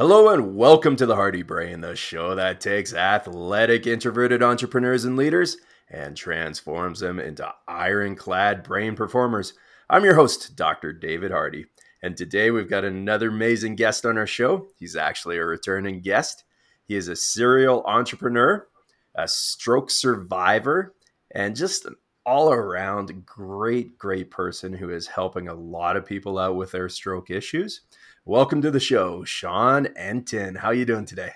Hello and welcome to the Hardy Brain, the show that takes athletic, introverted entrepreneurs and leaders and transforms them into ironclad brain performers. I'm your host, Dr. David Hardy, and today we've got another amazing guest on our show. He's actually a returning guest. He is a serial entrepreneur, a stroke survivor, and just an all around great, great person who is helping a lot of people out with their stroke issues. Welcome to the show, Sean Entin. How are you doing today?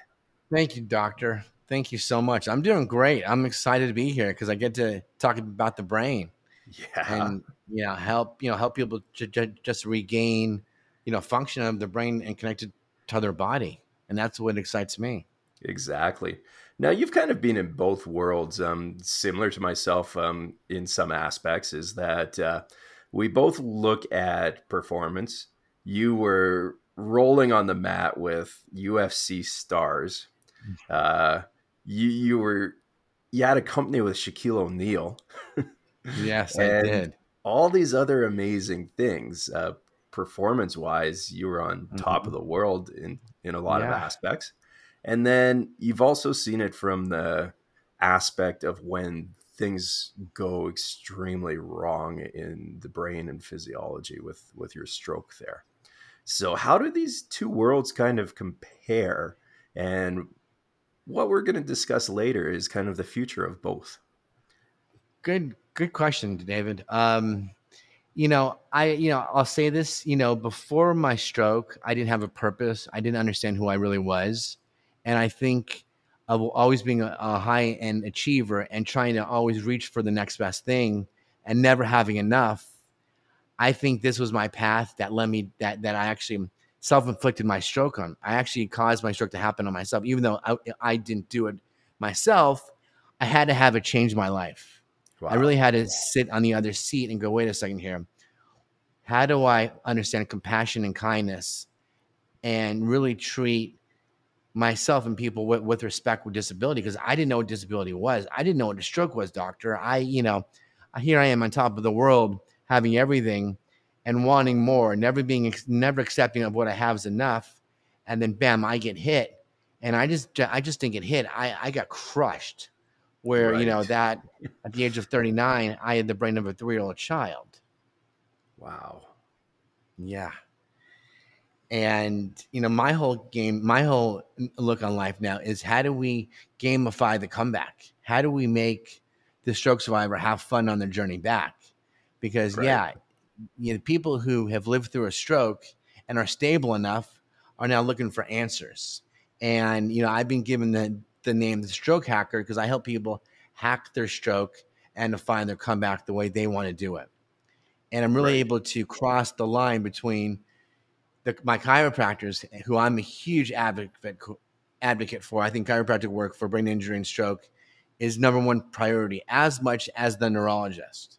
Thank you, doctor. Thank you so much. I'm doing great. I'm excited to be here because I get to talk about the brain. Yeah. And you know, help you know help people to, to just regain you know function of the brain and connected to their body, and that's what excites me. Exactly. Now you've kind of been in both worlds, um, similar to myself um, in some aspects. Is that uh, we both look at performance. You were rolling on the mat with UFC stars. Uh, you you were you had a company with Shaquille O'Neal. yes, I did. All these other amazing things, uh, performance wise, you were on mm-hmm. top of the world in in a lot yeah. of aspects. And then you've also seen it from the aspect of when things go extremely wrong in the brain and physiology with with your stroke there. So, how do these two worlds kind of compare? And what we're going to discuss later is kind of the future of both. Good, good question, David. Um, you know, I, you know, I'll say this. You know, before my stroke, I didn't have a purpose. I didn't understand who I really was, and I think of always being a, a high end achiever and trying to always reach for the next best thing and never having enough I think this was my path that led me that that I actually self-inflicted my stroke on. I actually caused my stroke to happen on myself, even though I, I didn't do it myself. I had to have it change my life. Wow. I really had to sit on the other seat and go, wait a second here. How do I understand compassion and kindness and really treat myself and people with, with respect with disability? Because I didn't know what disability was. I didn't know what a stroke was, doctor. I, you know, here I am on top of the world having everything and wanting more, never being never accepting of what I have is enough, and then bam, I get hit, and I just I just didn't get hit. I I got crushed, where right. you know that at the age of thirty nine, I had the brain of a three year old child. Wow. Yeah. And you know, my whole game, my whole look on life now is how do we gamify the comeback? How do we make the stroke survivor have fun on their journey back? Because right. yeah, you know, people who have lived through a stroke and are stable enough are now looking for answers. And you know, I've been given the the name the stroke hacker because I help people hack their stroke and to find their comeback the way they want to do it. And I'm really right. able to cross the line between the, my chiropractors, eh, who I'm a huge advocate advocate for. I think chiropractic work for brain injury and stroke is number one priority, as much as the neurologist.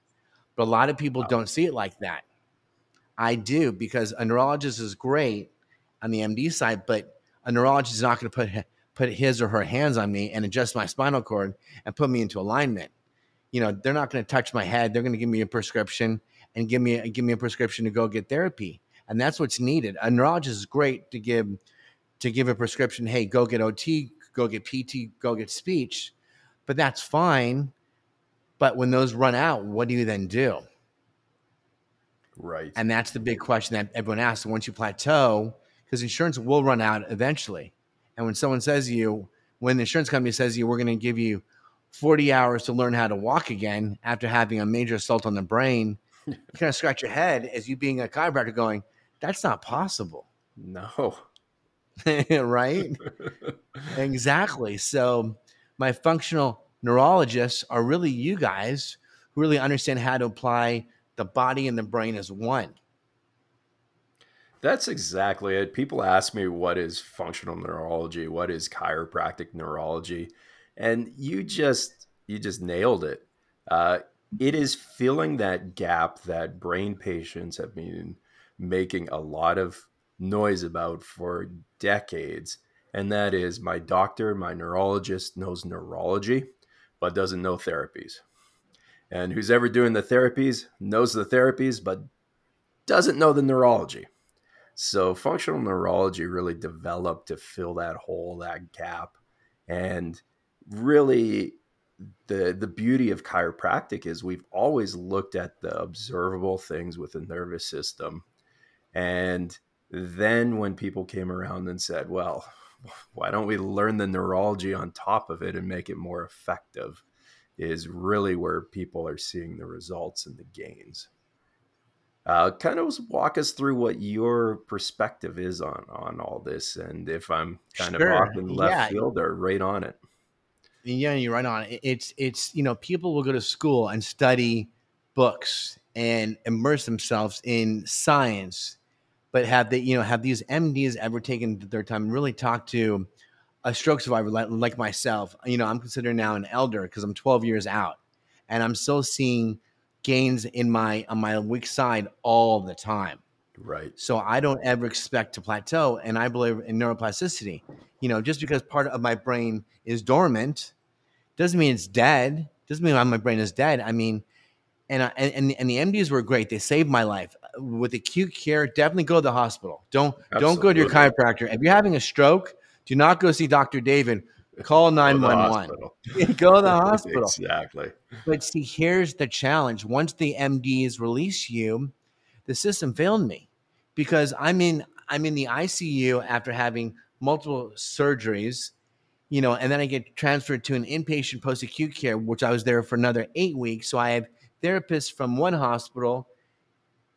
But a lot of people wow. don't see it like that. I do because a neurologist is great on the MD side, but a neurologist is not going to put put his or her hands on me and adjust my spinal cord and put me into alignment. You know, they're not going to touch my head. They're going to give me a prescription and give me a, give me a prescription to go get therapy, and that's what's needed. A neurologist is great to give to give a prescription. Hey, go get OT, go get PT, go get speech, but that's fine but when those run out, what do you then do? Right. And that's the big question that everyone asks. Once you plateau, because insurance will run out eventually. And when someone says to you, when the insurance company says to you, we're going to give you 40 hours to learn how to walk again after having a major assault on the brain, you kind of scratch your head as you being a chiropractor going, that's not possible. No. right? exactly. So my functional neurologists are really you guys who really understand how to apply the body and the brain as one. That's exactly it. People ask me what is functional neurology, what is chiropractic neurology, and you just you just nailed it. Uh, it is filling that gap that brain patients have been making a lot of noise about for decades, and that is my doctor, my neurologist knows neurology, but doesn't know therapies. And who's ever doing the therapies knows the therapies, but doesn't know the neurology. So functional neurology really developed to fill that hole, that gap. And really the the beauty of chiropractic is we've always looked at the observable things with the nervous system. And then when people came around and said, well, why don't we learn the neurology on top of it and make it more effective? Is really where people are seeing the results and the gains. Uh, kind of walk us through what your perspective is on on all this, and if I'm kind sure. of off in left yeah. field or right on it. Yeah, you're right on. It's it's you know people will go to school and study books and immerse themselves in science, but have they you know have these MDs ever taken their time and really talk to a stroke survivor like, like myself? You know, I'm considered now an elder because I'm 12 years out, and I'm still seeing gains in my on my weak side all the time. Right. So I don't ever expect to plateau, and I believe in neuroplasticity. You know, just because part of my brain is dormant doesn't mean it's dead. Doesn't mean my brain is dead. I mean, and I, and and the MDs were great. They saved my life with acute care. Definitely go to the hospital. Don't Absolutely. don't go to your chiropractor. If you're having a stroke, do not go see Dr. David. Call 911. Go to the hospital. exactly. But see, here's the challenge. Once the MDs release you, the system failed me because I'm in I'm in the ICU after having multiple surgeries, you know, and then I get transferred to an inpatient post acute care, which I was there for another eight weeks. So I have therapists from one hospital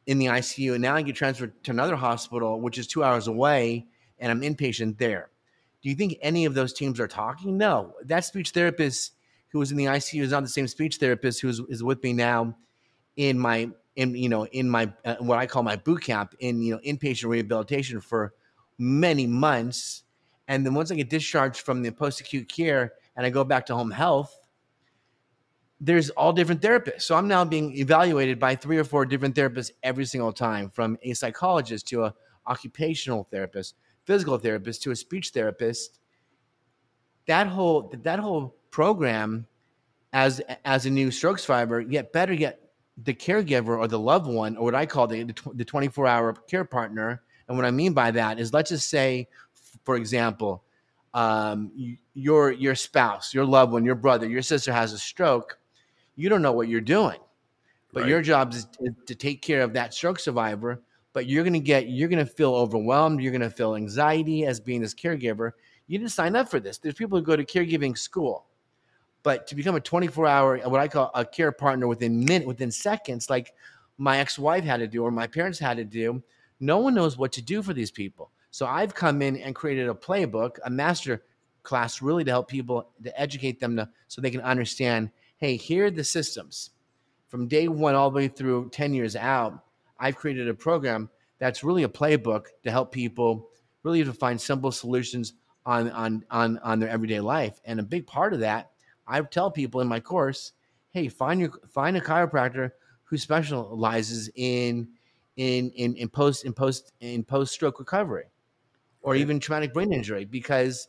in the ICU, and now I get transferred to another hospital, which is two hours away, and I'm inpatient there. Do you think any of those teams are talking? No. That speech therapist who was in the ICU is not the same speech therapist who is, is with me now in my in you know in my uh, what I call my boot camp in you know inpatient rehabilitation for many months, and then once I get discharged from the post acute care and I go back to home health, there's all different therapists. So I'm now being evaluated by three or four different therapists every single time, from a psychologist to a occupational therapist physical therapist to a speech therapist that whole that whole program as as a new stroke survivor yet better yet the caregiver or the loved one or what i call the the 24 hour care partner and what i mean by that is let's just say for example um, your your spouse your loved one your brother your sister has a stroke you don't know what you're doing. But right. your job is to take care of that stroke survivor but you're going to get you're going to feel overwhelmed you're going to feel anxiety as being this caregiver. You didn't sign up for this. There's people who go to caregiving school but to become a 24 hour what i call a care partner within minute within seconds like my ex-wife had to do or my parents had to do no one knows what to do for these people. So i've come in and created a playbook a master class really to help people to educate them to, so they can understand hey here are the systems from day one all the way through 10 years out I've created a program that's really a playbook to help people really to find simple solutions on on on on their everyday life. And a big part of that, I tell people in my course, hey, find your find a chiropractor who specializes in in in, in post in post in post stroke recovery or even traumatic brain injury because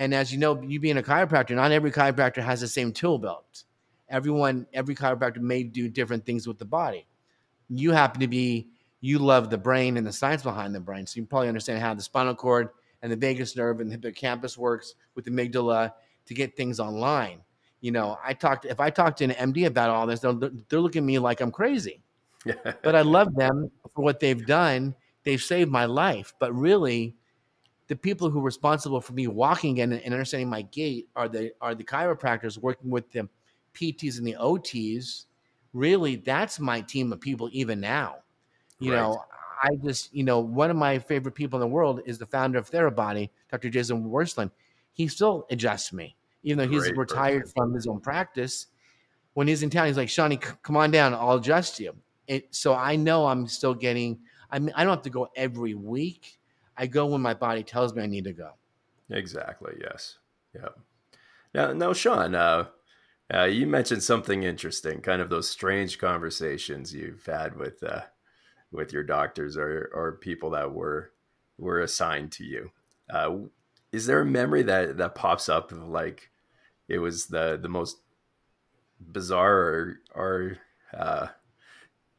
and as you know you being a chiropractor not every chiropractor has the same tool belt everyone every chiropractor may do different things with the body you happen to be you love the brain and the science behind the brain, so you probably understand how the spinal cord and the vagus nerve and the hippocampus works with the amygdala to get things online. You know, I talked if I talked to an MD about all this, they're, they're looking at me like I'm crazy. but I love them for what they've done. They've saved my life. But really, the people who are responsible for me walking again and understanding my gait are the are the chiropractors working with the PTs and the OTs really that's my team of people even now. You right. know, I just, you know, one of my favorite people in the world is the founder of Therabody, Dr. Jason Wersland. He still adjusts me, even though he's Great retired person. from his own practice. When he's in town, he's like, Shawnee, come on down. I'll adjust you. It, so I know I'm still getting, I mean, I don't have to go every week. I go when my body tells me I need to go. Exactly. Yes. Yeah. Now, now, Sean, uh, uh, you mentioned something interesting, kind of those strange conversations you've had with uh, with your doctors or or people that were were assigned to you. Uh, is there a memory that that pops up of like it was the the most bizarre or, or uh,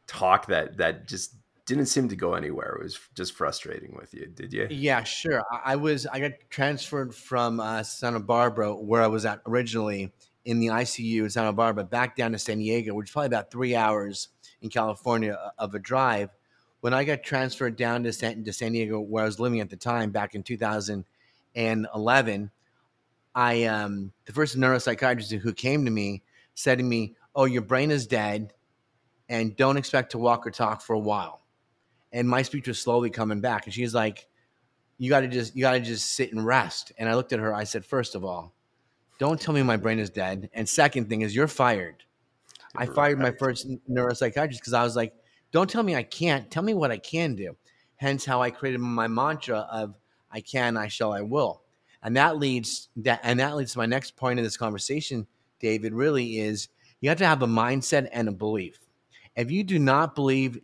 talk that that just didn't seem to go anywhere. It was just frustrating with you, did you? Yeah, sure. I, was I got transferred from uh, Santa Barbara, where I was at originally, in the ICU in Santa Barbara, back down to San Diego, which is probably about three hours in California uh, of a drive. When I got transferred down to San, to San Diego, where I was living at the time, back in 2011, I um, the first neuropsychiatrist who came to me said to me, "Oh, your brain is dead, and don't expect to walk or talk for a while." And my speech was slowly coming back, and she's like, "You got to just you got to just sit and rest." And I looked at her. I said, first of all, don't tell me my brain is dead. And second thing is, you're fired." I fired my first neuropsychiatrist because I was like, "Don't tell me I can't. Tell me what I can do." Hence, how I created my mantra of "I can, I shall, I will." and that leads that and that leads to my next point of this conversation david really is you have to have a mindset and a belief if you do not believe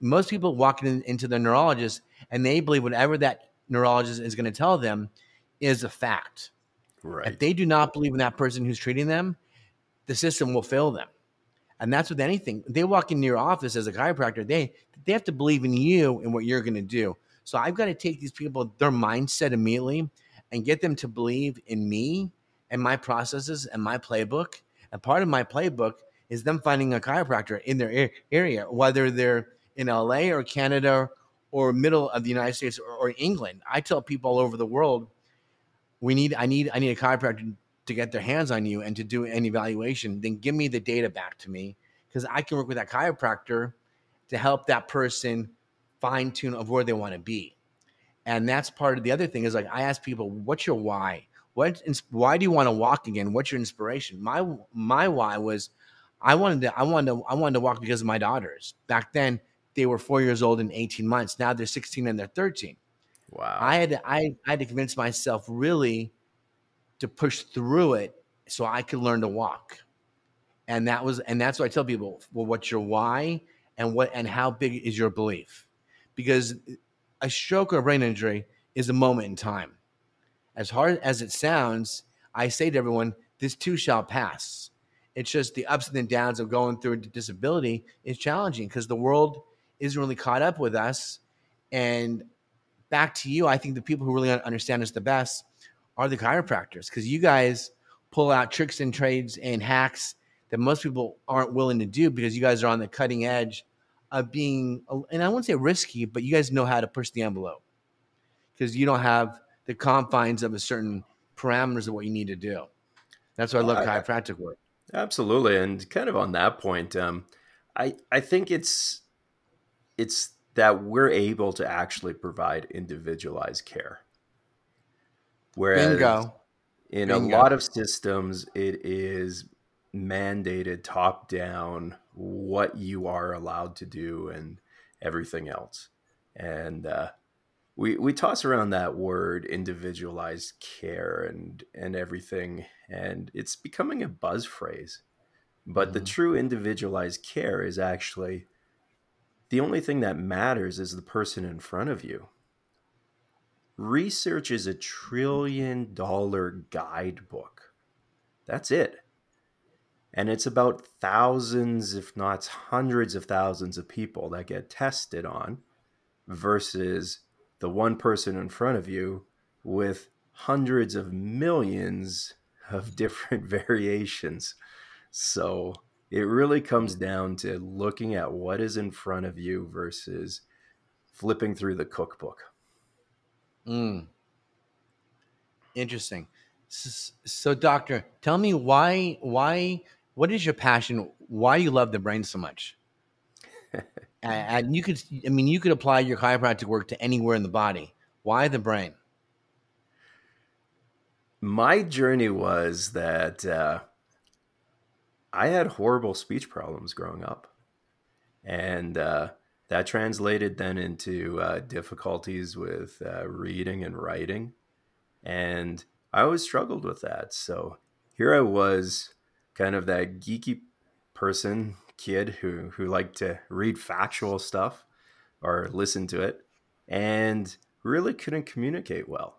most people walk in, into the neurologist and they believe whatever that neurologist is going to tell them is a fact. Right. if they do not believe in that person who's treating them the system will fail them. And that's with anything. They walk into your office as a chiropractor they they have to believe in you and what you're going to do. So i've got to take these people their mindset immediately and get them to believe in me and my processes and my playbook. And part of my playbook is them finding a chiropractor in their area, whether they're in LA or Canada or middle of the United States or, or England. I tell people all over the world, we need, I need, I need a chiropractor to get their hands on you and to do an evaluation. Then give me the data back to me because I can work with that chiropractor to help that person fine tune of where they want to be. And that's part of the other thing is like i ask people what's your why? What why do you want to walk again? What's your inspiration? My my why was i wanted to i wanted to i wanted to walk because of my daughters. Back then they were four years old and 18 months. Now they're 16 and they're 13 wow. I had to, I, I had to convince myself really to push through it so i could learn to walk. And that was and that's what i tell people well what's your why and what and how big is your belief? Because a stroke or a brain injury is a moment in time. As hard as it sounds, I say to everyone, this too shall pass. It's just the ups and the downs of going through a disability is challenging because the world isn't really caught up with us. And back to you, I think the people who really understand us the best are the chiropractors because you guys pull out tricks and trades and hacks that most people aren't willing to do because you guys are on the cutting edge of being, and I wouldn't say risky, but you guys know how to push the envelope because you don't have the confines of a certain parameters of what you need to do. That's why I love uh, chiropractic work. Absolutely, and kind of on that point, um, I I think it's it's that we're able to actually provide individualized care. Whereas Bingo. in Bingo. a lot of systems, it is mandated top down what you are allowed to do and everything else. And uh, we we toss around that word individualized care and and everything, and it's becoming a buzz phrase. But mm-hmm. the true individualized care is actually the only thing that matters is the person in front of you. Research is a trillion dollar guidebook. That's it. And it's about thousands, if not hundreds of thousands of people that get tested on versus the one person in front of you with hundreds of millions of different variations. So it really comes down to looking at what is in front of you versus flipping through the cookbook. Mm. Interesting. So, doctor, tell me why why what is your passion? Why you love the brain so much? and you could, I mean, you could apply your chiropractic work to anywhere in the body. Why the brain? My journey was that uh, I had horrible speech problems growing up, and uh, that translated then into uh, difficulties with uh, reading and writing, and I always struggled with that. So here I was kind of that geeky person kid who who liked to read factual stuff or listen to it and really couldn't communicate well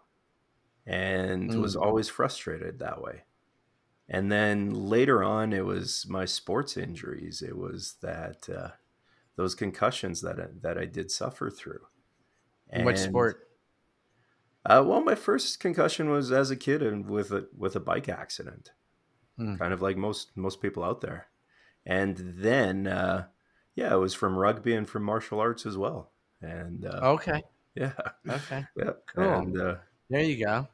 and mm. was always frustrated that way and then later on it was my sports injuries it was that uh, those concussions that I, that I did suffer through. And, Which sport? Uh, well, my first concussion was as a kid and with a with a bike accident, hmm. kind of like most most people out there. And then, uh, yeah, it was from rugby and from martial arts as well. And uh, okay, yeah, okay, yeah, cool. And, uh, there you go.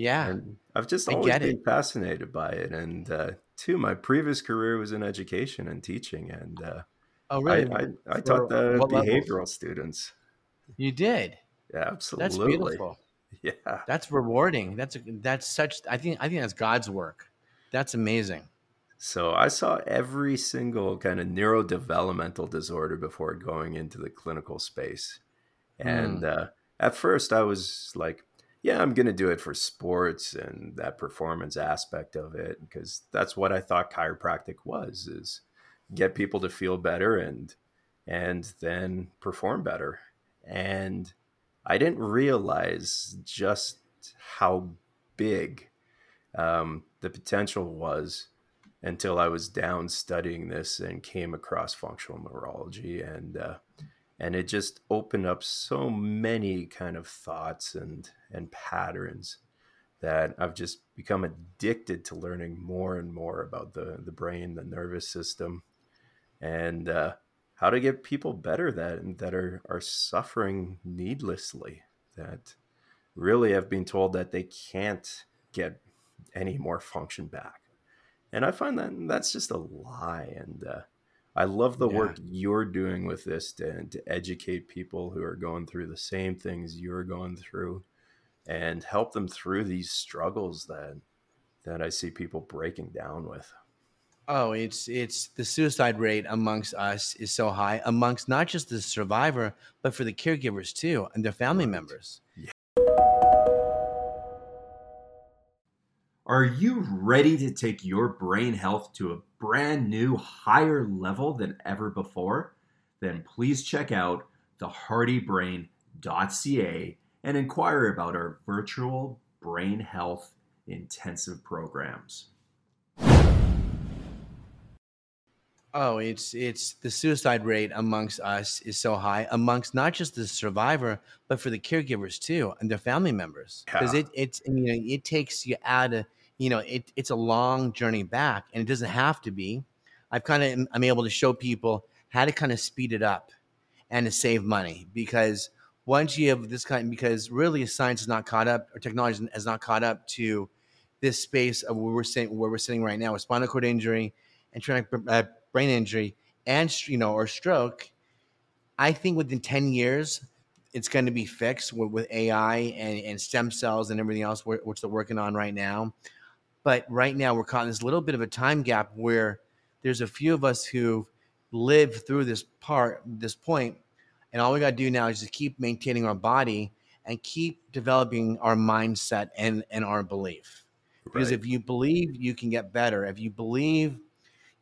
Yeah, and I've just always been it. fascinated by it. And uh, too, my previous career was in education and teaching, and uh, oh, really? I, I, I taught the behavioral levels? students. You did. Yeah, absolutely. That's beautiful. Yeah, that's rewarding. That's that's such. I think I think that's God's work. That's amazing. So I saw every single kind of neurodevelopmental disorder before going into the clinical space, and mm. uh, at first I was like, "Yeah, I'm going to do it for sports and that performance aspect of it because that's what I thought chiropractic was: is get people to feel better and and then perform better." And I didn't realize just how big um, the potential was until I was down studying this and came across functional neurology and uh, and it just opened up so many kind of thoughts and and patterns that I've just become addicted to learning more and more about the the brain, the nervous system, and uh, how to get people better that that are are suffering needlessly that really have been told that they can't get any more function back. And i find that that's just a lie and uh, i love the yeah. work you're doing with this to, to educate people who are going through the same things you're going through and help them through these struggles that that i see people breaking down with Oh, it's it's the suicide rate amongst us is so high amongst not just the survivor, but for the caregivers too and their family right. members. Yeah. Are you ready to take your brain health to a brand new higher level than ever before? Then please check out thehardybrain.ca and inquire about our virtual brain health intensive programs. Oh, it's it's the suicide rate amongst us is so high amongst not just the survivor, but for the caregivers too and their family members. Because yeah. it it's you know it takes you out of you know it it's a long journey back, and it doesn't have to be. I've kind of I'm able to show people how to kind of speed it up and to save money because once you have this kind because really science is not caught up or technology has not caught up to this space of where we're sitting where we're sitting right now with spinal cord injury and traumatic uh, brain injury and you know or stroke, I think within ten years it's going to be fixed with, with AI and, and, stem cells and everything else which they're working on right now. But right now we're caught in this little bit of a time gap where there's a few of us who lived through this part, this point, and all we got to do now is just keep maintaining our body and keep developing our mindset and and our belief. Because if you believe you can get better, if you believe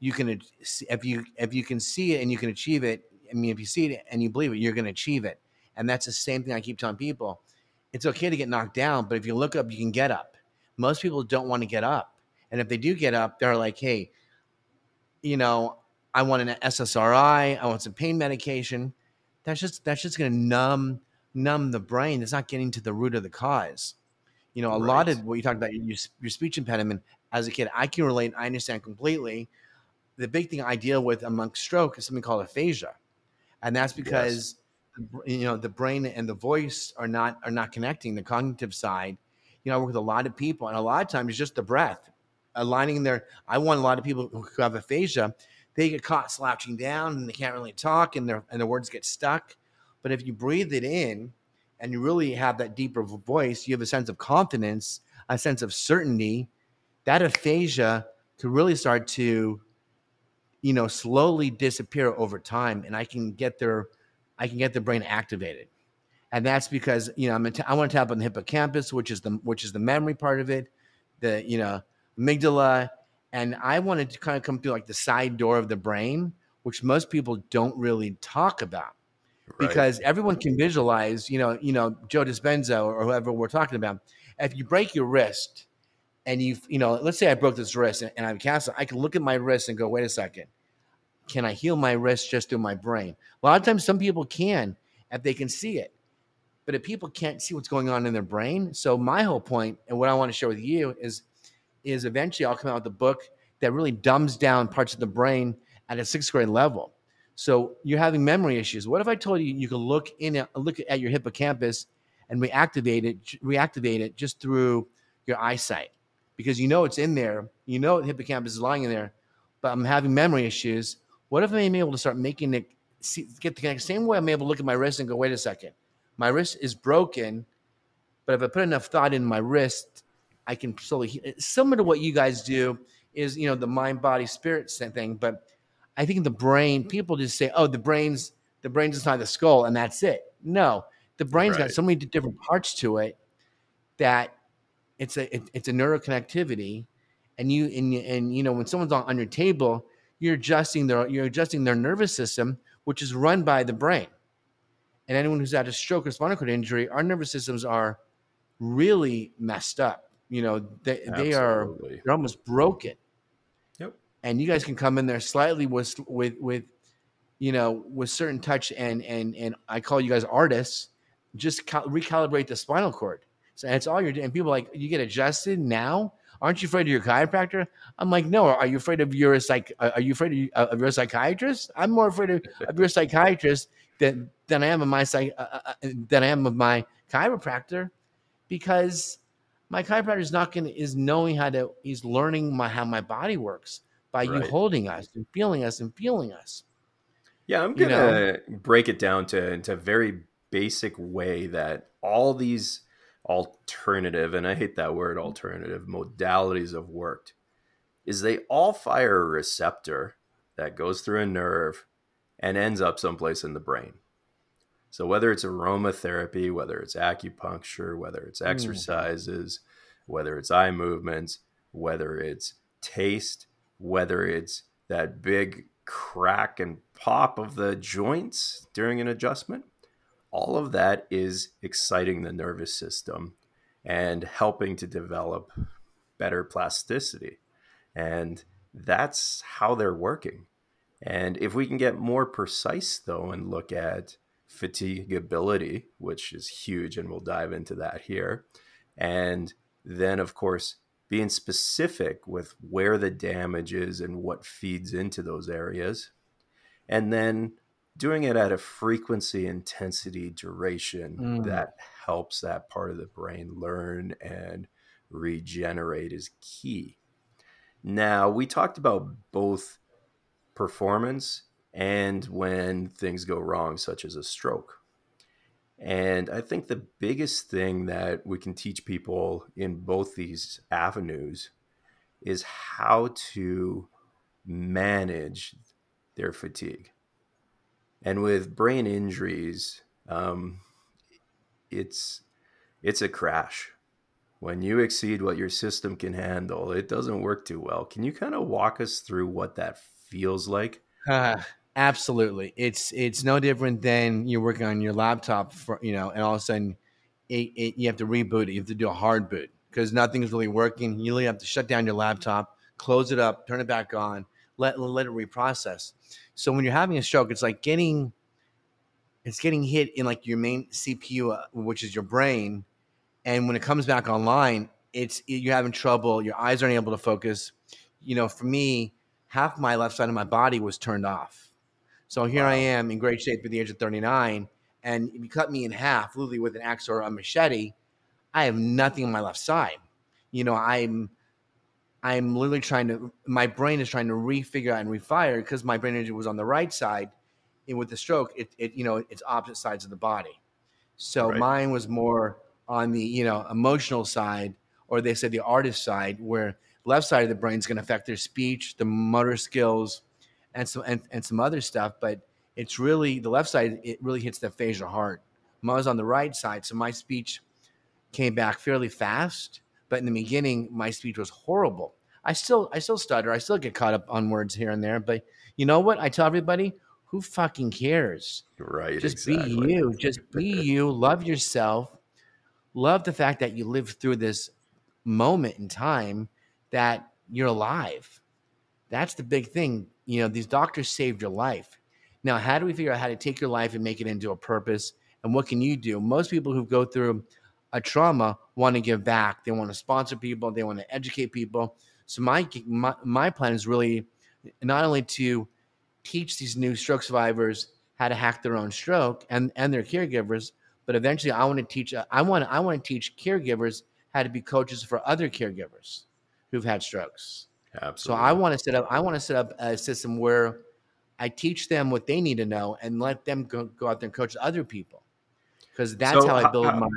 you can if you if you can see it and you can achieve it i mean if you see it and you believe it you're going to achieve it. And that's the same thing i keep telling people. It's okay to get knocked down but if you look up you can get up most people don't want to get up and if they do get up they're like hey you know i want an ssri i want some pain medication that's just that's just going to numb numb the brain it's not getting to the root of the cause you know a right. lot of what you talked about your, your speech impediment as a kid i can relate i understand completely the big thing I deal with amongst stroke is something called aphasia, and that's because yes. you know the brain and the voice are not are not connecting. The cognitive side, you know, I work with a lot of people, and a lot of times it's just the breath aligning their. I want a lot of people who have aphasia. They get caught slouching down and they can't really talk, and their and their words get stuck. But if you breathe it in, and you really have that deeper voice, you have a sense of confidence, a sense of certainty. That aphasia could really start to you know, slowly disappear over time, and I can get their, I can get the brain activated, and that's because you know I'm t- I want to tap on the hippocampus, which is the which is the memory part of it, the you know amygdala, and I wanted to kind of come through like the side door of the brain, which most people don't really talk about. Right. Because everyone can visualize, you know, you know, Joe Dispenza or whoever we're talking about. If you break your wrist, and you you know let's say i broke this wrist and, and i'm cancer i can look at my wrist and go wait a second can I heal my wrist just through my brain? A lot of times, some people can if they can see it. But if people can't see what's going on in their brain, so my whole point and what I want to share with you is, is eventually I'll come out with a book that really dumbs down parts of the brain at a sixth grade level. So you're having memory issues. What if I told you you can look in a, look at your hippocampus and reactivate it, reactivate it just through your eyesight because you know it's in there. You know the hippocampus is lying in there, but I'm having memory issues. What if I'm able to start making it see, get the? Same way I'm able to look at my wrist and go, wait a second, my wrist is broken, but if I put enough thought in my wrist, I can slowly. Heal. Similar to what you guys do is you know the mind body spirit thing, but I think the brain people just say, oh, the brain's the brain's inside the skull and that's it. No, the brain's right. got so many different parts to it that it's a it, it's a neuroconnectivity and you and, and you know when someone's on, on your table you're adjusting their you're adjusting their nervous system which is run by the brain and anyone who's had a stroke or spinal cord injury our nervous systems are really messed up you know they, they are they're almost broken yep and you guys can come in there slightly with with with you know with certain touch and and and i call you guys artists just cal- recalibrate the spinal cord so that's all you're doing. And people like, you get adjusted now? Aren't you afraid of your chiropractor? I'm like, no. Are you afraid of your psych? Are you afraid of, of your psychiatrist? I'm more afraid of, of your psychiatrist than than I am of my psych uh, uh, uh, than I am of my chiropractor, because my chiropractor is not going to is knowing how to he's learning my how my body works by right. you holding us and feeling us and feeling us. Yeah, I'm gonna you know? break it down to into a very basic way that all these alternative, and I hate that word alternative, modalities have worked is they all fire a receptor that goes through a nerve and ends up someplace in the brain. So whether it's aromatherapy, whether it's acupuncture, whether it's hmm. exercises, mm. whether it's eye movements, whether it's taste, whether it's that big crack and pop of the joints during an adjustment, all of that is exciting the nervous system and helping to develop better plasticity. And that's how they're working. And if we can get more precise, though, and look at fatigability, which is huge, and we'll dive into that here. And then, of course, being specific with where the damage is and what feeds into those areas. And then doing it at a frequency, intensity, duration mm. that helps that part of the brain learn and regenerate is key. Now, we talked about both performance and when things go wrong, such as a stroke. And I think the biggest thing that we can teach people in both these avenues is how to manage their fatigue. And with brain injuries, um, it's it's a crash. When you exceed what your system can handle, it doesn't work too well. Can you kind of walk us through what that feels like? Uh, absolutely. It's it's no different than you're working on your laptop for you know, and all of a sudden it, it, you have to reboot it. You have to do a hard boot because nothing's really working. You really have to shut down your laptop, close it up, turn it back on, let let it reprocess. So when you're having a stroke, it's like getting it's getting hit in like your main CPU, uh, which is your brain, and when it comes back online, it's you're having trouble. Your eyes aren't able to focus. You know, for me, half my left side of my body was turned off. So here wow. I am in great shape at the age of 39, and if you cut me in half, literally with an axe or a machete, I have nothing on my left side. You know, I'm I'm literally trying to, my brain is trying to refigure out and refire because my brain energy was on the right side. And with the stroke, it, it you know, it's opposite sides of the body. So right. mine was more on the, you know, emotional side, or they said the artist side, where left side of the brain is going to affect their speech, the motor skills, and some, and, and some other stuff. But it's really the left side, it really hits the facial heart. Mine was on the right side. So my speech came back fairly fast but in the beginning, my speech was horrible. I still I still stutter. I still get caught up on words here and there. But you know what? I tell everybody, who fucking cares? Right. Just exactly. be you. Just be you. Love yourself. Love the fact that you lived through this moment in time that you're alive. That's the big thing. you know, these doctors saved your life. Now, how do we figure out how to take your life and make it into a purpose? And what can you do? Most people who go through a trauma want to give back. They want to sponsor people. They want to educate people. So my my, my plan is really not only to teach these new stroke survivors how to hack their own stroke and and their caregivers, but eventually I want to teach I want I want to teach caregivers how to be coaches for other caregivers who've had strokes. Absolutely. So I want to set up I want to set up a system where I teach them what they need to know and let them go, go out there and coach other people. Because that's So how I build how- my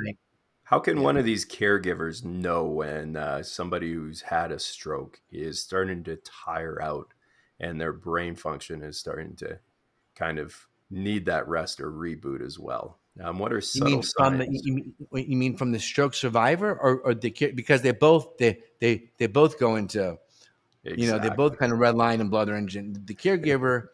How can Yeah. one of these caregivers know when uh, somebody who's had a stroke is starting to tire out and their brain function is starting to kind of need that rest or reboot as well? Um, what are You subtle mean from the, signs? you, mean, you mean from the stroke survivor or, or the care- because they both they they they both go into you know they both kind of red line and blood engine. The caregiver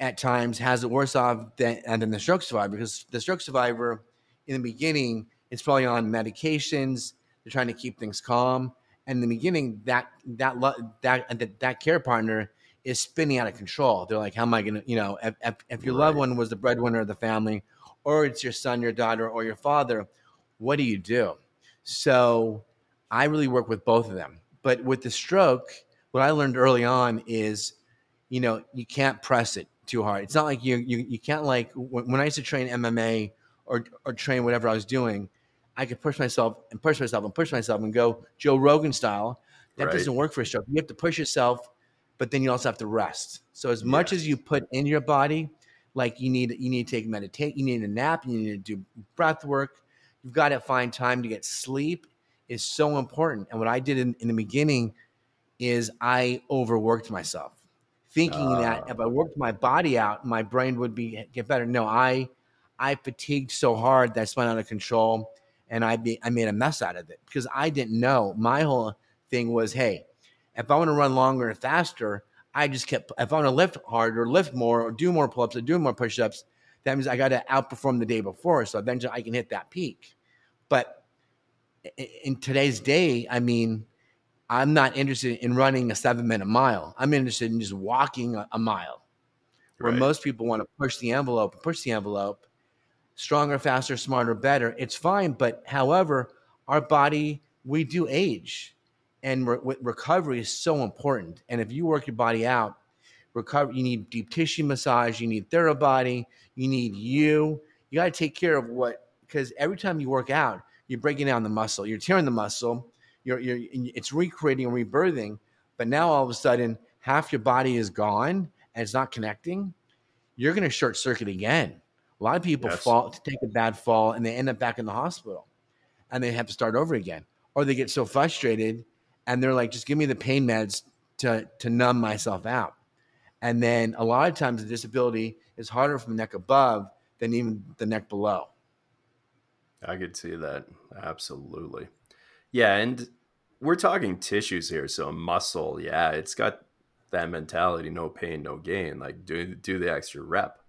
at times has it worse off than and than the stroke survivor because the stroke survivor in the beginning is probably on medications. They're trying to keep things calm, and in the beginning that that that that, that care partner is spinning out of control. They're like, how am I going to you know if, if, if your loved one was the breadwinner of the family, or it's your son, your daughter, or your father, what do you do? So I really work with both of them. But with the stroke, what I learned early on is, you know, you can't press it too hard. It's not like you you, you can't like when, when I used to train MMA or or train whatever I was doing, I could push myself and push myself and push myself and go Joe Rogan style. That Right. doesn't work for a stroke. You have to push yourself, but then you also have to rest. So as much as you put in your body, like you need you need to take meditate, you need a nap, you need to do breath work. You've got to find time to get sleep is so important. And what I did in, in the beginning is I overworked myself, thinking that Ah. if I worked my body out, my brain would be get better. No, I I fatigued so hard that I spun out of control and I be, I made a mess out of it because I didn't know. My whole thing was, hey, if I want to run longer and faster, I just kept if I want to lift harder, lift more, or do more pull-ups or do more push-ups, that means I got to outperform the day before. So eventually I can hit that peak. But in today's day, I mean, I'm not interested in running a seven minute mile. I'm interested in just walking a, a mile. Where Right. most people want to push the envelope, push the envelope, stronger, faster, smarter, better. It's fine, but however, our body we do age, and re- recovery is so important. And if you work your body out, recover. You need deep tissue massage. You need therabody. You need you. You got to take care of what because every time you work out, you're breaking down the muscle. You're tearing the muscle. You're, you're it's recreating and rebirthing. But now all of a sudden, half your body is gone and it's not connecting. You're going to short circuit again. A lot of people Yes. fall to take a bad fall and they end up back in the hospital, and they have to start over again, or they get so frustrated and they're like, "Just give me the pain meds to to numb myself out." And then a lot of times the disability is harder from the neck above than even the neck below. I could see that. Absolutely. Yeah. And we're talking tissues here. So muscle, yeah, it's got that mentality no pain, no gain. Like do, do the extra rep.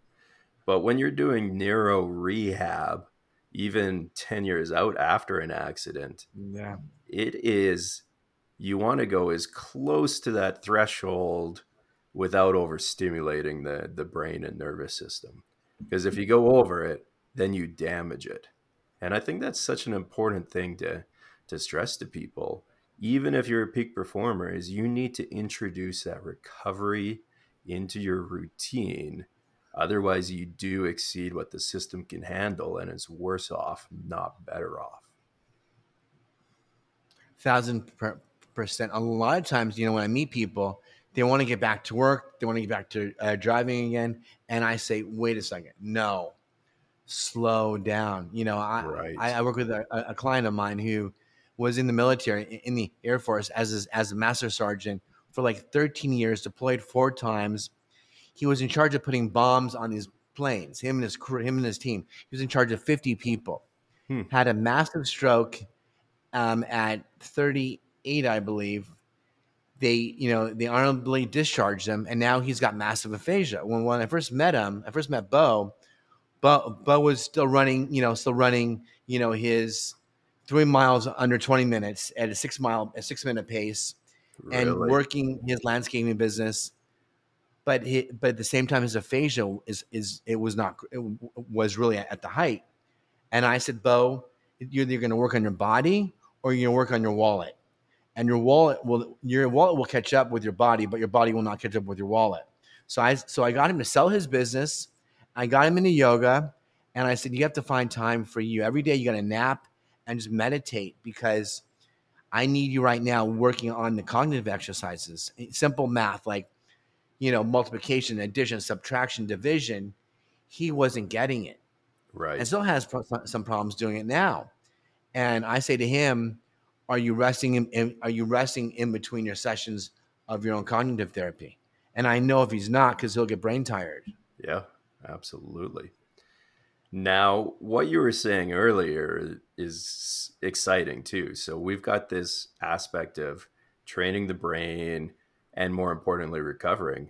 But when you're doing neuro rehab, even 10 years out after an accident, Yeah. it is, you want to go as close to that threshold without overstimulating the, the brain and nervous system. Because if you go over it, then you damage it. And I think that's such an important thing to to stress to people. Even if you're a peak performer, is you need to introduce that recovery into your routine. Otherwise, you do exceed what the system can handle, and it's worse off, not better off. thousand percent. A lot of times, you know, when I meet people, they want to get back to work, they want to get back to uh, driving again, and I say, "Wait a second, no, slow down." You know, I Right. I, I work with a, a client of mine who was in the military in the Air Force as a, as a master sergeant for like 13 years, deployed four times. He was in charge of putting bombs on these planes. Him and his crew, him and his team. He was in charge of 50 people. Hmm. Had a massive stroke um, at 38, I believe. They, you know, they honorably discharged him, and now he's got massive aphasia. When when I first met him, I first met Bo. Bo, Bo was still running, you know, still running, you know, his three miles under 20 minutes at a six mile, a six minute pace, and working his landscaping business but he, but at the same time, his aphasia is is it was not it was really at the height. And I said, Bo, you're either going to work on your body or you're going to work on your wallet. And your wallet will your wallet will catch up with your body, but your body will not catch up with your wallet. So I so I got him to sell his business. I got him into yoga, and I said, you have to find time for you every day. You got to nap and just meditate because I need you right now working on the cognitive exercises, simple math like, you know, multiplication, addition, subtraction, division. He wasn't getting it. Right. And still has some problems doing it now. And I say to him, are you resting in, in, are you resting in between your sessions of your own cognitive therapy? And I know if he's not, because he'll get brain tired. Yeah, absolutely. Now, what you were saying earlier is exciting too. So we've got this aspect of training the brain and more importantly recovering.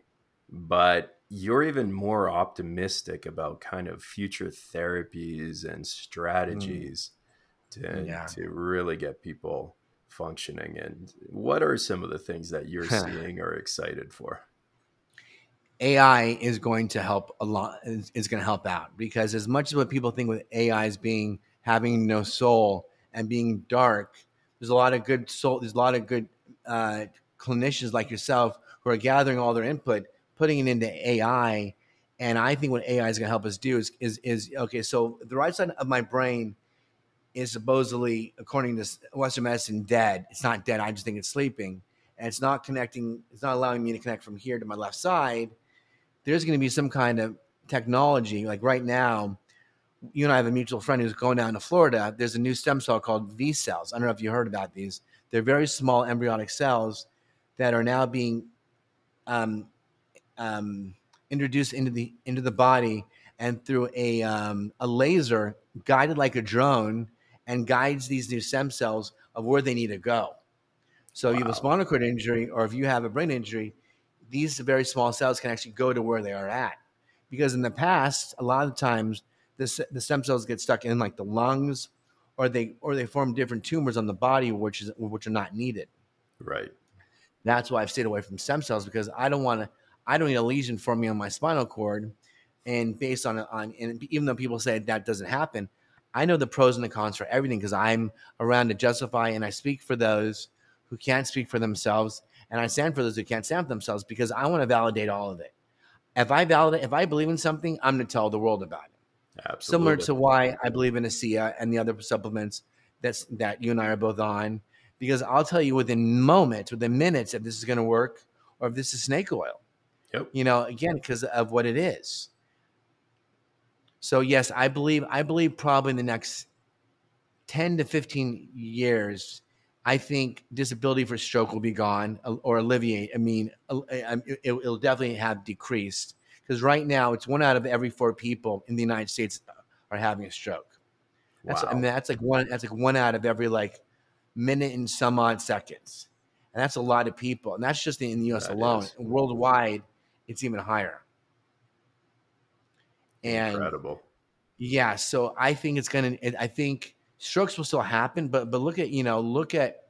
But you're even more optimistic about kind of future therapies and strategies mm. To yeah. to really get people functioning and what are some of the things that you're seeing or excited for? AI is going to help a lot is, is going to help out because as much as what people think with AI is being having no soul and being dark, there's a lot of good soul. There's a lot of good uh, clinicians like yourself who are gathering all their input, putting it into AI. And I think what AI is going to help us do is, is, is okay. So the right side of my brain is supposedly, according to Western medicine, dead. It's not dead. I just think it's sleeping, and it's not connecting. It's not allowing me to connect from here to my left side there's going to be some kind of technology. Like right now, you and I have a mutual friend who's going down to Florida. There's a new stem cell called V cells. I don't know if you heard about these. They're very small embryonic cells that are now being um, um, introduced into the into the body and through a um, a laser guided like a drone and guides these new stem cells of where they need to go. So wow. you have a spinal cord injury, or if you have a brain injury, these very small cells can actually go to where they are at. Because in the past, a lot of times the, the stem cells get stuck in like the lungs or they or they form different tumors on the body which is which are not needed. Right. That's why I've stayed away from stem cells because I don't want to I don't need a lesion forming on my spinal cord. And based on on and even though people say that doesn't happen, I know the pros and the cons for everything because I'm around to justify and I speak for those who can't speak for themselves and I stand for those who can't stand for themselves because I want to validate all of it. If I validate, if I believe in something, I'm going to tell the world about it. Absolutely. Similar to why I believe in ASEA and the other supplements that's that you and I are both on, because I'll tell you within moments, within minutes, if this is going to work or if this is snake oil. Yep. You know, again, because of what it is. So yes, I believe I believe probably in the next 10 to 15 years I think disability for stroke will be gone uh, or alleviate. I mean, it, will definitely have decreased because right now it's one out of every four people in the United States are having a stroke. That's, wow. I mean, that's like one. That's like one out of every like minute and some odd seconds, and that's a lot of people. And that's just in the U.S. That alone. Worldwide, it's even higher. And Incredible. Yeah, so I think it's gonna. I think strokes will still happen, but but look at you know look at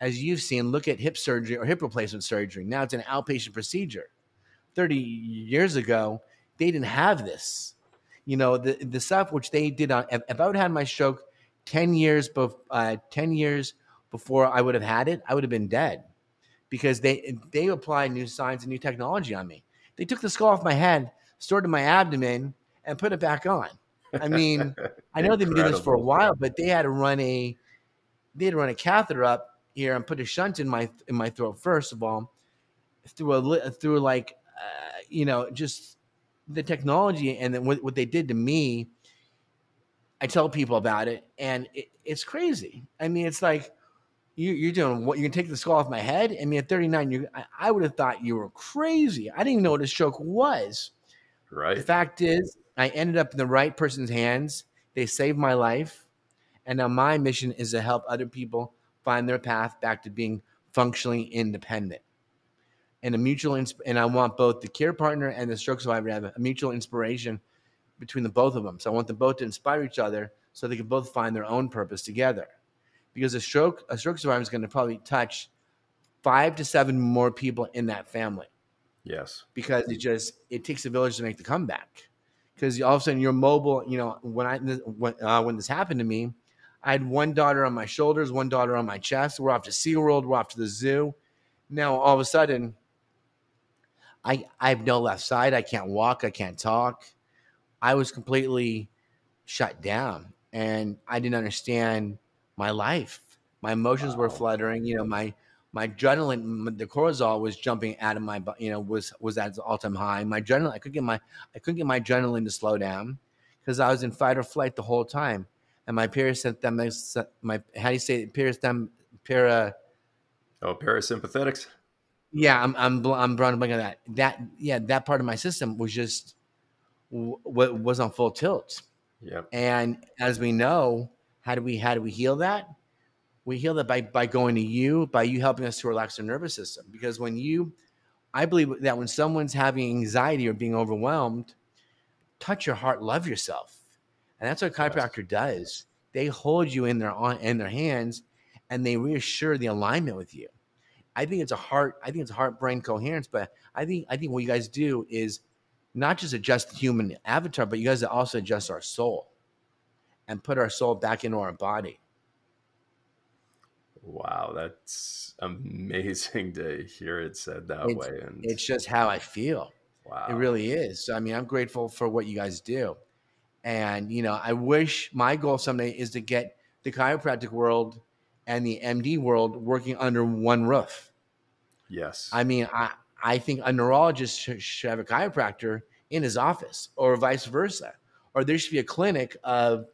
as you've seen look at hip surgery or hip replacement surgery. Now it's an outpatient procedure. Thirty years ago, they didn't have this. You know the the stuff which they did on. If, I would have had my stroke ten years bef- uh, ten years before I would have had it, I would have been dead because they they applied new science and new technology on me. They took the skull off my head, stored it in my abdomen, and put it back on. I mean, I know they've been doing this for a while, but they had to run a they had to run a catheter up here and put a shunt in my in my throat first of all, through a through like uh, you know just the technology and then what, what they did to me. I tell people about it, and it, it's crazy. I mean, it's like you, are doing what? You're gonna take the skull off my head? I mean, at 39, you I, I would have thought you were crazy. I didn't even know what a stroke was. Right. The fact is, I ended up in the right person's hands. They saved my life. And now my mission is to help other people find their path back to being functionally independent. And a mutual, insp- and I want both the care partner and the stroke survivor to have a mutual inspiration between the both of them. So I want them both to inspire each other so they can both find their own purpose together. Because a stroke, a stroke survivor is going to probably touch five to seven more people in that family. Yes. Because it just it takes a village to make the comeback. Because all of a sudden you're mobile. You know, when I when uh, when this happened to me, I had one daughter on my shoulders, one daughter on my chest. We're off to SeaWorld, we're off to the zoo. Now all of a sudden, I I have no left side. I can't walk. I can't talk. I was completely shut down, and I didn't understand my life. My emotions wow. were fluttering. You know, my my adrenaline, the cortisol was jumping out of my, you know, was was at its all time high. My adrenaline, I couldn't get my I couldn't get my adrenaline to slow down because I was in fight or flight the whole time. And my parasympathetic, my how do you say it? Para. Oh, parasympathetics. Yeah, I'm I'm I'm brought on that. That yeah, that part of my system was just w- was on full tilt. Yeah. And as we know, how do we how do we heal that? We heal that by by going to you, by you helping us to relax our nervous system. Because when you, I believe that when someone's having anxiety or being overwhelmed, touch your heart, love yourself, and that's what a chiropractor does. They hold you in their on in their hands, and they reassure the alignment with you. I think it's a heart. I think it's heart brain coherence. But I think I think what you guys do is not just adjust the human avatar, but you guys also adjust our soul and put our soul back into our body. Wow, that's amazing to hear it said that it's, way. And it's just how I feel. Wow. It really is. So, I mean, I'm grateful for what you guys do. And, you know, I wish my goal someday is to get the chiropractic world and the MD world working under one roof. Yes. I mean, I, I think a neurologist should, should have a chiropractor in his office or vice versa. Or there should be a clinic of,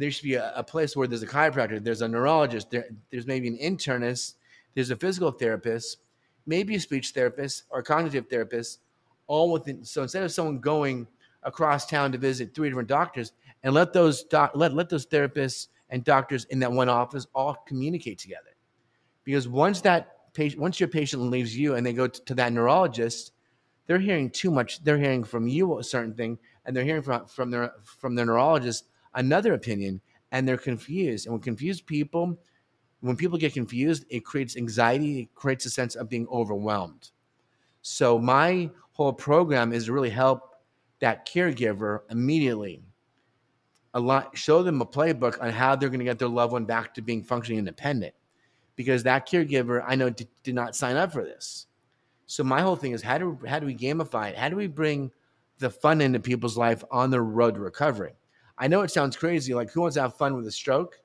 there should be a, a place where there's a chiropractor, there's a neurologist, there, there's maybe an internist, there's a physical therapist, maybe a speech therapist or cognitive therapist, all within. So instead of someone going across town to visit three different doctors, and let those doc, let let those therapists and doctors in that one office all communicate together, because once that patient, once your patient leaves you and they go to, to that neurologist, they're hearing too much. They're hearing from you a certain thing, and they're hearing from from their from their neurologist another opinion, and they're confused. And when confused people, when people get confused, it creates anxiety. It creates a sense of being overwhelmed. So my whole program is to really help that caregiver immediately. A lot, show them a playbook on how they're going to get their loved one back to being functionally independent because that caregiver I know did, did not sign up for this. So my whole thing is how do how do we gamify it? How do we bring the fun into people's life on the road to recovery? I know it sounds crazy, like who wants to have fun with a stroke?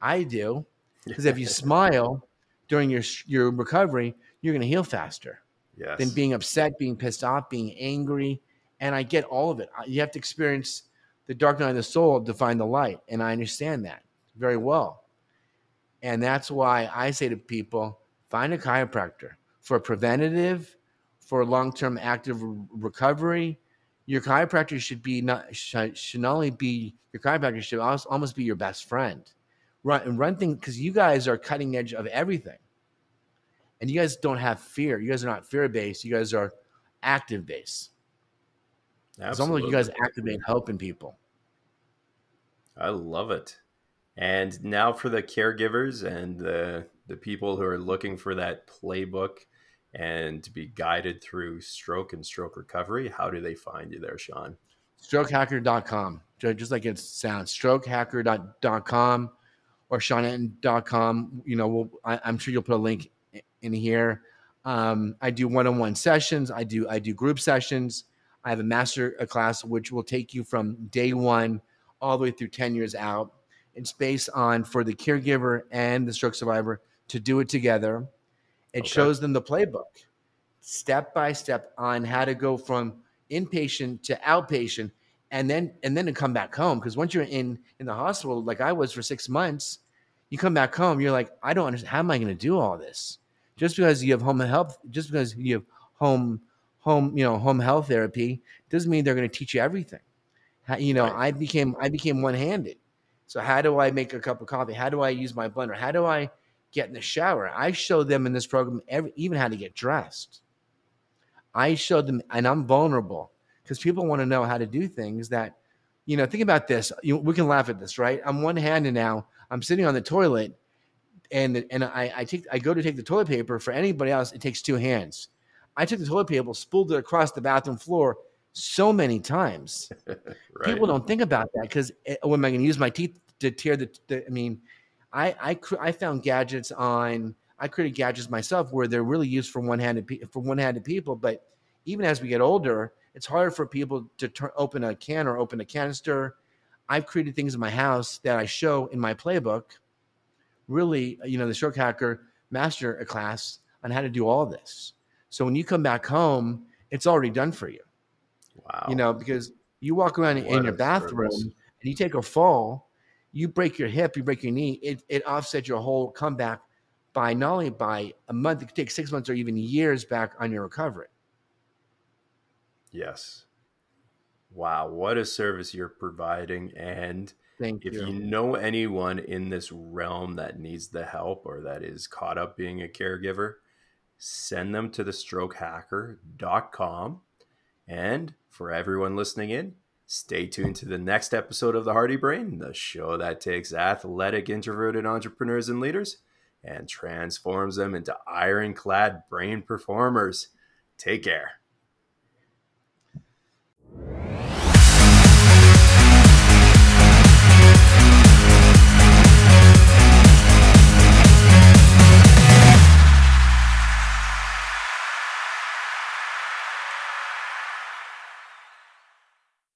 I do, because if you smile during your your recovery, you're going to heal faster yes. than being upset, being pissed off, being angry. And I get all of it. You have to experience the dark night of the soul to find the light, and I understand that very well. And that's why I say to people find a chiropractor for preventative, for long term active recovery. Your chiropractor should be not should, should not only be your chiropractor should also, almost be your best friend. Run and run things because you guys are cutting edge of everything, and you guys don't have fear. You guys are not fear based. You guys are active based. It's almost like you guys activate in people. I love it. And now for the caregivers and the the people who are looking for that playbook and to be guided through stroke and stroke recovery, how do they find you there, Sean? Strokehacker.com. Just like it sounds, strokehacker.com or seanentin.com. You know, we'll, I, am sure you'll put a link in here. Um, I do one-on-one sessions. I do I do group sessions. I have a master class which will take you from day one all the way through 10 years out it's based on for the caregiver and the stroke survivor to do it together. It okay. shows them the playbook, step by step, on how to go from inpatient to outpatient, and then and then to come back home. Because once you're in in the hospital, like I was for six months, you come back home, you're like, I don't understand. How am I going to do all this? Just because you have home health, just because you have home home you know home health therapy doesn't mean they're going to teach you everything. You know, right. I became I became one handed. So how do I make a cup of coffee? How do I use my blender? How do I get in the shower? I show them in this program every, even how to get dressed. I showed them, and I'm vulnerable because people want to know how to do things that, you know, think about this. You, we can laugh at this, right? I'm one handed now. I'm sitting on the toilet, and and I, I take I go to take the toilet paper for anybody else. It takes two hands. I took the toilet paper, spooled it across the bathroom floor so many times. right. People don't think about that because eh, oh, am I going to use my teeth to tear the, the I mean, I, I, I found gadgets on, I created gadgets myself where they're really used for one-handed, for one-handed people. But even as we get older, it's harder for people to turn, open a can or open a canister. I've created things in my house that I show in my playbook. Really, you know, the stroke hacker master a class on how to do all this. So when you come back home, it's already done for you. Wow. You know, because you walk around what in your bathroom service. and you take a fall, you break your hip, you break your knee, it, it offsets your whole comeback by not only by a month, it could take six months or even years back on your recovery. Yes. Wow, what a service you're providing. And Thank if you. you know anyone in this realm that needs the help or that is caught up being a caregiver, send them to the strokehacker.com. And for everyone listening in, Stay tuned to the next episode of The Hardy Brain, the show that takes athletic, introverted entrepreneurs and leaders and transforms them into ironclad brain performers. Take care.